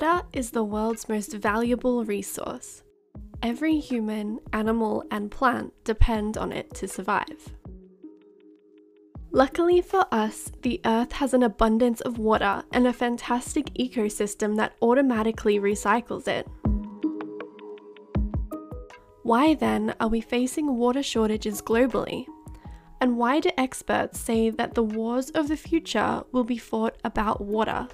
Water is the world's most valuable resource. Every human, animal, and plant depend on it to survive. Luckily for us, the Earth has an abundance of water and a fantastic ecosystem that automatically recycles it. Why then are we facing water shortages globally? And why do experts say that the wars of the future will be fought about water?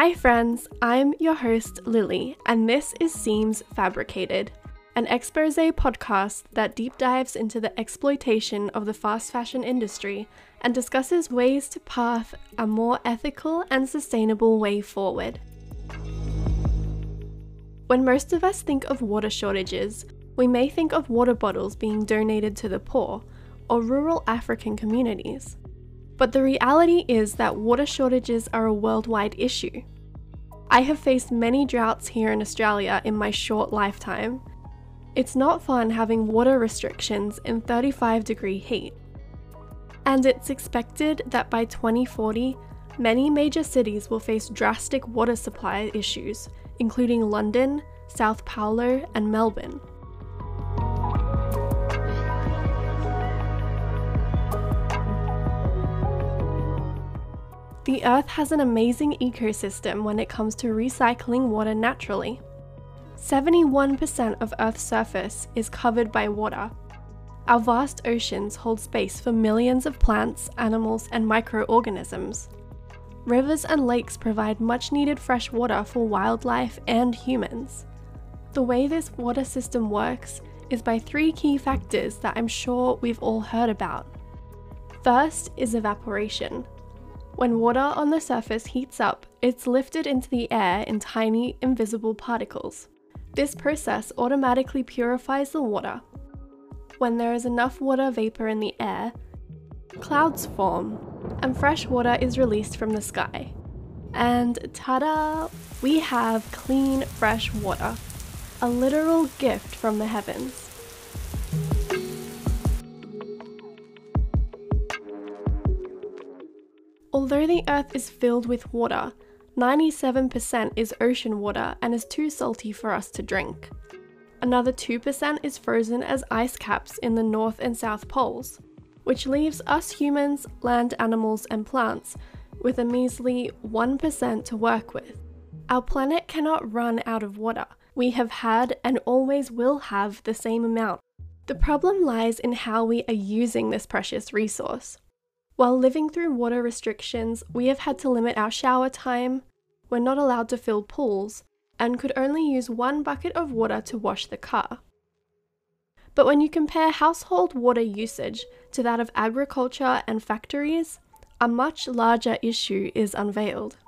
Hi, friends, I'm your host, Lily, and this is Seams Fabricated, an expose podcast that deep dives into the exploitation of the fast fashion industry and discusses ways to path a more ethical and sustainable way forward. When most of us think of water shortages, we may think of water bottles being donated to the poor or rural African communities. But the reality is that water shortages are a worldwide issue. I have faced many droughts here in Australia in my short lifetime. It's not fun having water restrictions in 35 degree heat. And it's expected that by 2040, many major cities will face drastic water supply issues, including London, São Paulo, and Melbourne. The Earth has an amazing ecosystem when it comes to recycling water naturally. 71% of Earth's surface is covered by water. Our vast oceans hold space for millions of plants, animals, and microorganisms. Rivers and lakes provide much needed fresh water for wildlife and humans. The way this water system works is by three key factors that I'm sure we've all heard about. First is evaporation. When water on the surface heats up, it's lifted into the air in tiny, invisible particles. This process automatically purifies the water. When there is enough water vapor in the air, clouds form, and fresh water is released from the sky. And ta da! We have clean, fresh water. A literal gift from the heavens. Although the Earth is filled with water, 97% is ocean water and is too salty for us to drink. Another 2% is frozen as ice caps in the North and South Poles, which leaves us humans, land animals, and plants with a measly 1% to work with. Our planet cannot run out of water. We have had and always will have the same amount. The problem lies in how we are using this precious resource. While living through water restrictions, we have had to limit our shower time, we're not allowed to fill pools, and could only use one bucket of water to wash the car. But when you compare household water usage to that of agriculture and factories, a much larger issue is unveiled.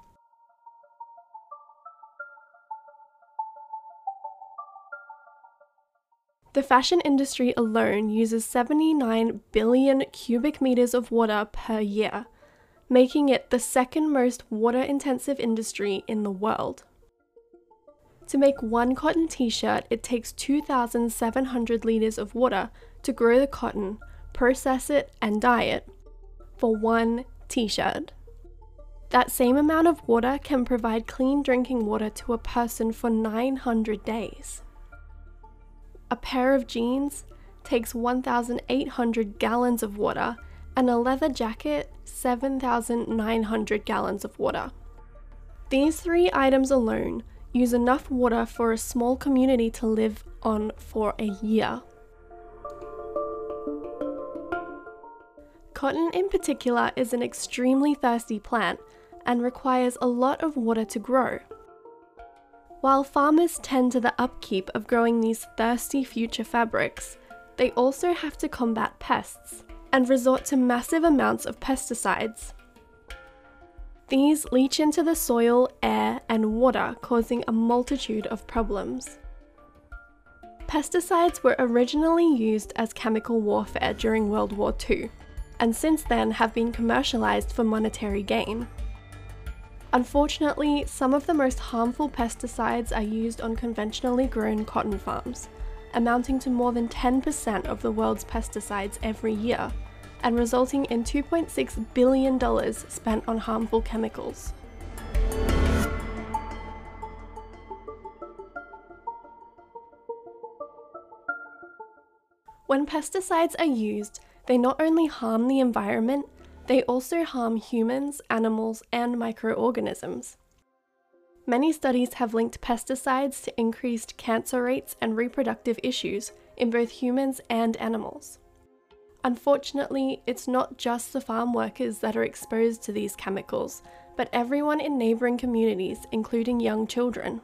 The fashion industry alone uses 79 billion cubic meters of water per year, making it the second most water intensive industry in the world. To make one cotton t shirt, it takes 2,700 litres of water to grow the cotton, process it, and dye it for one t shirt. That same amount of water can provide clean drinking water to a person for 900 days. A pair of jeans takes 1,800 gallons of water, and a leather jacket 7,900 gallons of water. These three items alone use enough water for a small community to live on for a year. Cotton, in particular, is an extremely thirsty plant and requires a lot of water to grow. While farmers tend to the upkeep of growing these thirsty future fabrics, they also have to combat pests and resort to massive amounts of pesticides. These leach into the soil, air, and water, causing a multitude of problems. Pesticides were originally used as chemical warfare during World War II, and since then have been commercialized for monetary gain. Unfortunately, some of the most harmful pesticides are used on conventionally grown cotton farms, amounting to more than 10% of the world's pesticides every year, and resulting in $2.6 billion spent on harmful chemicals. When pesticides are used, they not only harm the environment, they also harm humans, animals, and microorganisms. Many studies have linked pesticides to increased cancer rates and reproductive issues in both humans and animals. Unfortunately, it's not just the farm workers that are exposed to these chemicals, but everyone in neighbouring communities, including young children.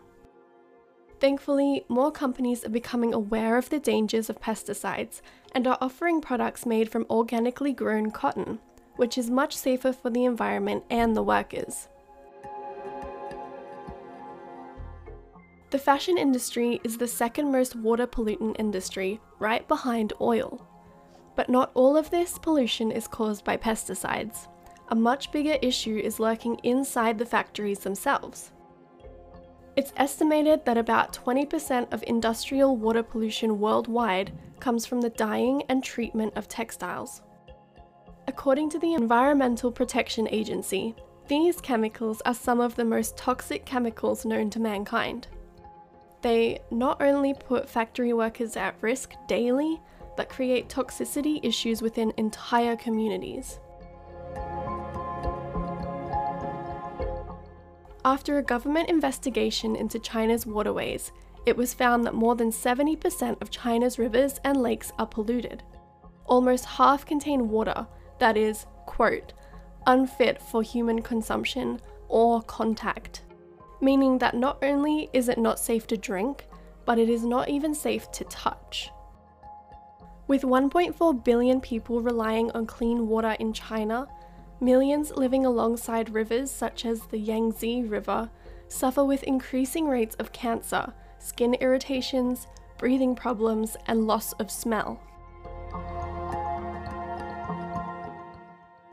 Thankfully, more companies are becoming aware of the dangers of pesticides and are offering products made from organically grown cotton, which is much safer for the environment and the workers. The fashion industry is the second most water pollutant industry, right behind oil. But not all of this pollution is caused by pesticides. A much bigger issue is lurking inside the factories themselves. It's estimated that about 20% of industrial water pollution worldwide comes from the dyeing and treatment of textiles. According to the Environmental Protection Agency, these chemicals are some of the most toxic chemicals known to mankind. They not only put factory workers at risk daily, but create toxicity issues within entire communities. After a government investigation into China's waterways, it was found that more than 70% of China's rivers and lakes are polluted. Almost half contain water that is, quote, unfit for human consumption or contact, meaning that not only is it not safe to drink, but it is not even safe to touch. With 1.4 billion people relying on clean water in China, Millions living alongside rivers such as the Yangtze River suffer with increasing rates of cancer, skin irritations, breathing problems, and loss of smell.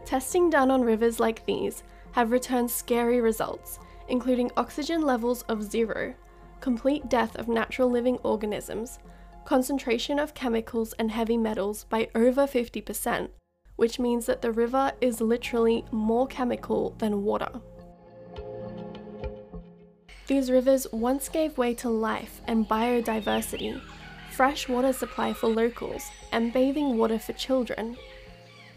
Testing done on rivers like these have returned scary results, including oxygen levels of zero, complete death of natural living organisms, concentration of chemicals and heavy metals by over 50%, which means that the river is literally more chemical than water. These rivers once gave way to life and biodiversity, fresh water supply for locals, and bathing water for children.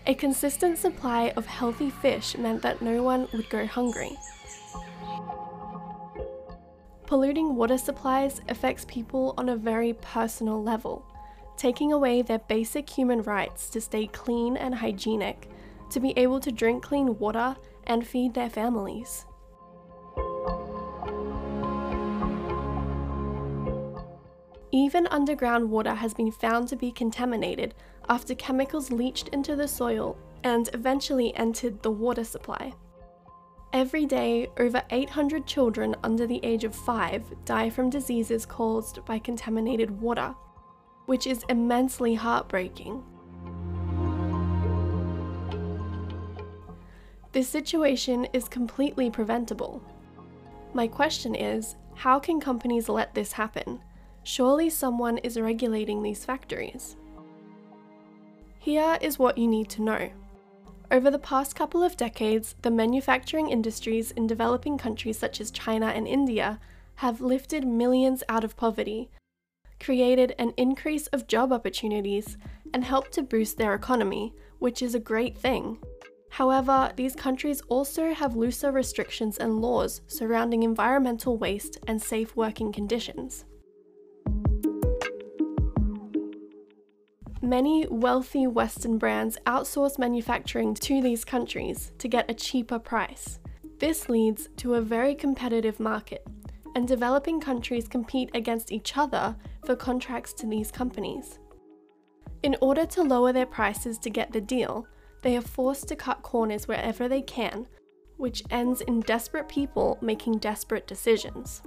A consistent supply of healthy fish meant that no one would go hungry. Polluting water supplies affects people on a very personal level taking away their basic human rights to stay clean and hygienic, to be able to drink clean water and feed their families. Even underground water has been found to be contaminated after chemicals leached into the soil and eventually entered the water supply. Every day, over 800 children under the age of 5 die from diseases caused by contaminated water, which is immensely heartbreaking. This situation is completely preventable. My question is how can companies let this happen? Surely someone is regulating these factories. Here is what you need to know. Over the past couple of decades, the manufacturing industries in developing countries such as China and India have lifted millions out of poverty created an increase of job opportunities, and helped to boost their economy, which is a great thing. However, these countries also have looser restrictions and laws surrounding environmental waste and safe working conditions. Many wealthy Western brands outsource manufacturing to these countries to get a cheaper price. This leads to a very competitive market, and developing countries compete against each other for contracts to these companies. In order to lower their prices to get the deal, they are forced to cut corners wherever they can, which ends in desperate people making desperate decisions.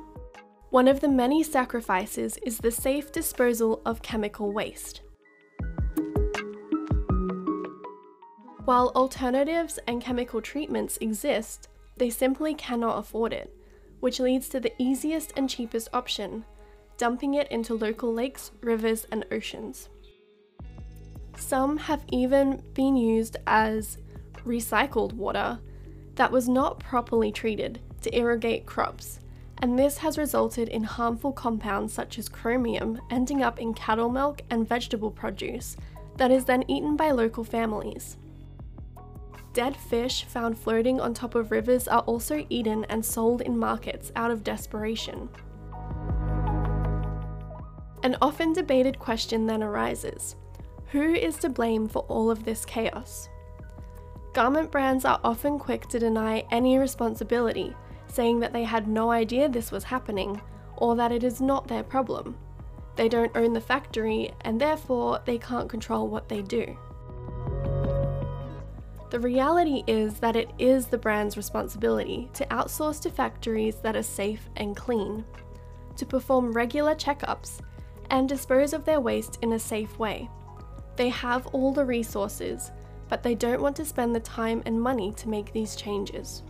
One of the many sacrifices is the safe disposal of chemical waste. While alternatives and chemical treatments exist, they simply cannot afford it, which leads to the easiest and cheapest option dumping it into local lakes, rivers, and oceans. Some have even been used as recycled water that was not properly treated to irrigate crops, and this has resulted in harmful compounds such as chromium ending up in cattle milk and vegetable produce that is then eaten by local families. Dead fish found floating on top of rivers are also eaten and sold in markets out of desperation. An often debated question then arises who is to blame for all of this chaos? Garment brands are often quick to deny any responsibility, saying that they had no idea this was happening or that it is not their problem. They don't own the factory and therefore they can't control what they do. The reality is that it is the brand's responsibility to outsource to factories that are safe and clean, to perform regular checkups, and dispose of their waste in a safe way. They have all the resources, but they don't want to spend the time and money to make these changes.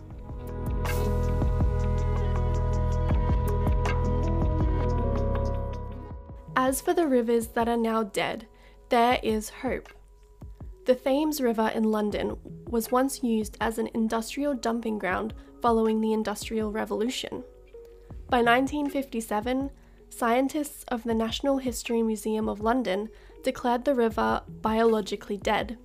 As for the rivers that are now dead, there is hope. The Thames River in London was once used as an industrial dumping ground following the Industrial Revolution. By 1957, scientists of the National History Museum of London declared the river biologically dead.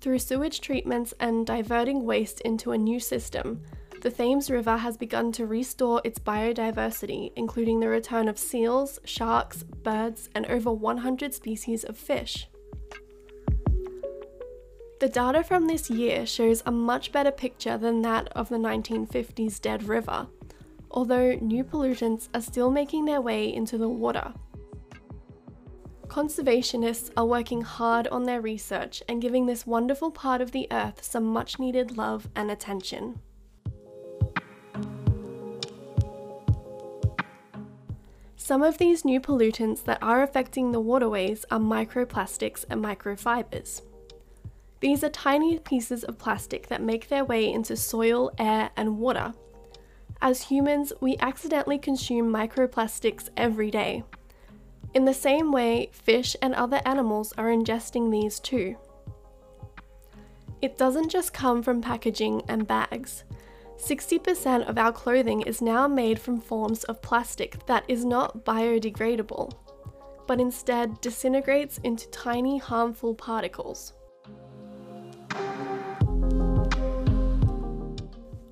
Through sewage treatments and diverting waste into a new system, the Thames River has begun to restore its biodiversity, including the return of seals, sharks, birds, and over 100 species of fish. The data from this year shows a much better picture than that of the 1950s dead river, although new pollutants are still making their way into the water. Conservationists are working hard on their research and giving this wonderful part of the earth some much needed love and attention. Some of these new pollutants that are affecting the waterways are microplastics and microfibers. These are tiny pieces of plastic that make their way into soil, air, and water. As humans, we accidentally consume microplastics every day, in the same way, fish and other animals are ingesting these too. It doesn't just come from packaging and bags. 60% of our clothing is now made from forms of plastic that is not biodegradable, but instead disintegrates into tiny harmful particles.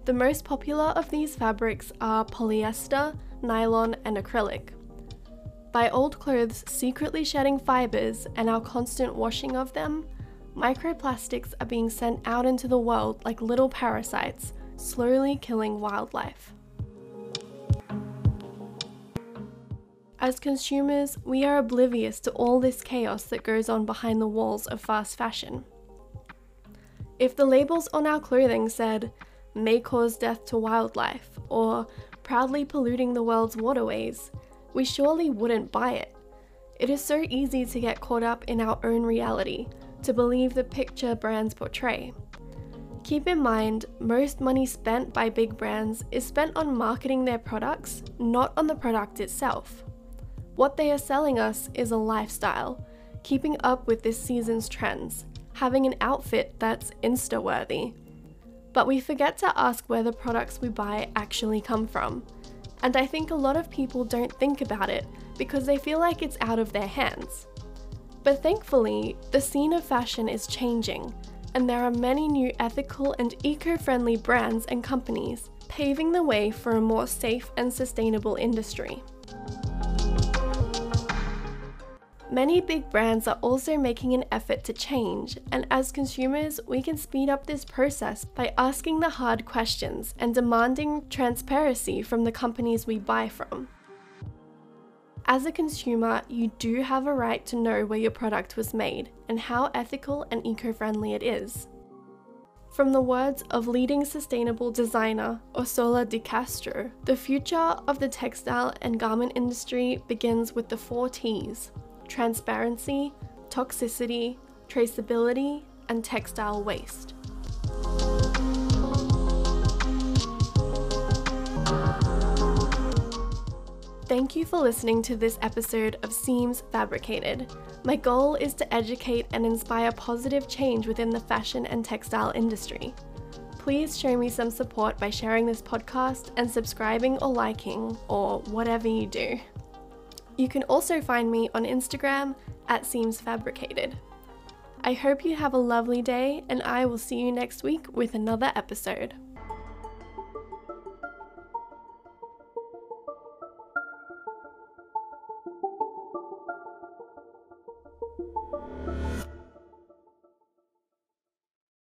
The most popular of these fabrics are polyester, nylon, and acrylic. By old clothes secretly shedding fibres and our constant washing of them, microplastics are being sent out into the world like little parasites, slowly killing wildlife. As consumers, we are oblivious to all this chaos that goes on behind the walls of fast fashion. If the labels on our clothing said, may cause death to wildlife, or proudly polluting the world's waterways, we surely wouldn't buy it. It is so easy to get caught up in our own reality, to believe the picture brands portray. Keep in mind, most money spent by big brands is spent on marketing their products, not on the product itself. What they are selling us is a lifestyle, keeping up with this season's trends, having an outfit that's Insta worthy. But we forget to ask where the products we buy actually come from and I think a lot of people don't think about it because they feel like it's out of their hands. But thankfully, the scene of fashion is changing, and there are many new ethical and eco friendly brands and companies paving the way for a more safe and sustainable industry. Many big brands are also making an effort to change, and as consumers, we can speed up this process by asking the hard questions and demanding transparency from the companies we buy from. As a consumer, you do have a right to know where your product was made and how ethical and eco friendly it is. From the words of leading sustainable designer Orsola de Castro, the future of the textile and garment industry begins with the four T's transparency, toxicity, traceability, and textile waste. Thank you for listening to this episode of Seams Fabricated. My goal is to educate and inspire positive change within the fashion and textile industry. Please show me some support by sharing this podcast and subscribing or liking, or whatever you do. You can also find me on Instagram at Seams Fabricated. I hope you have a lovely day, and I will see you next week with another episode.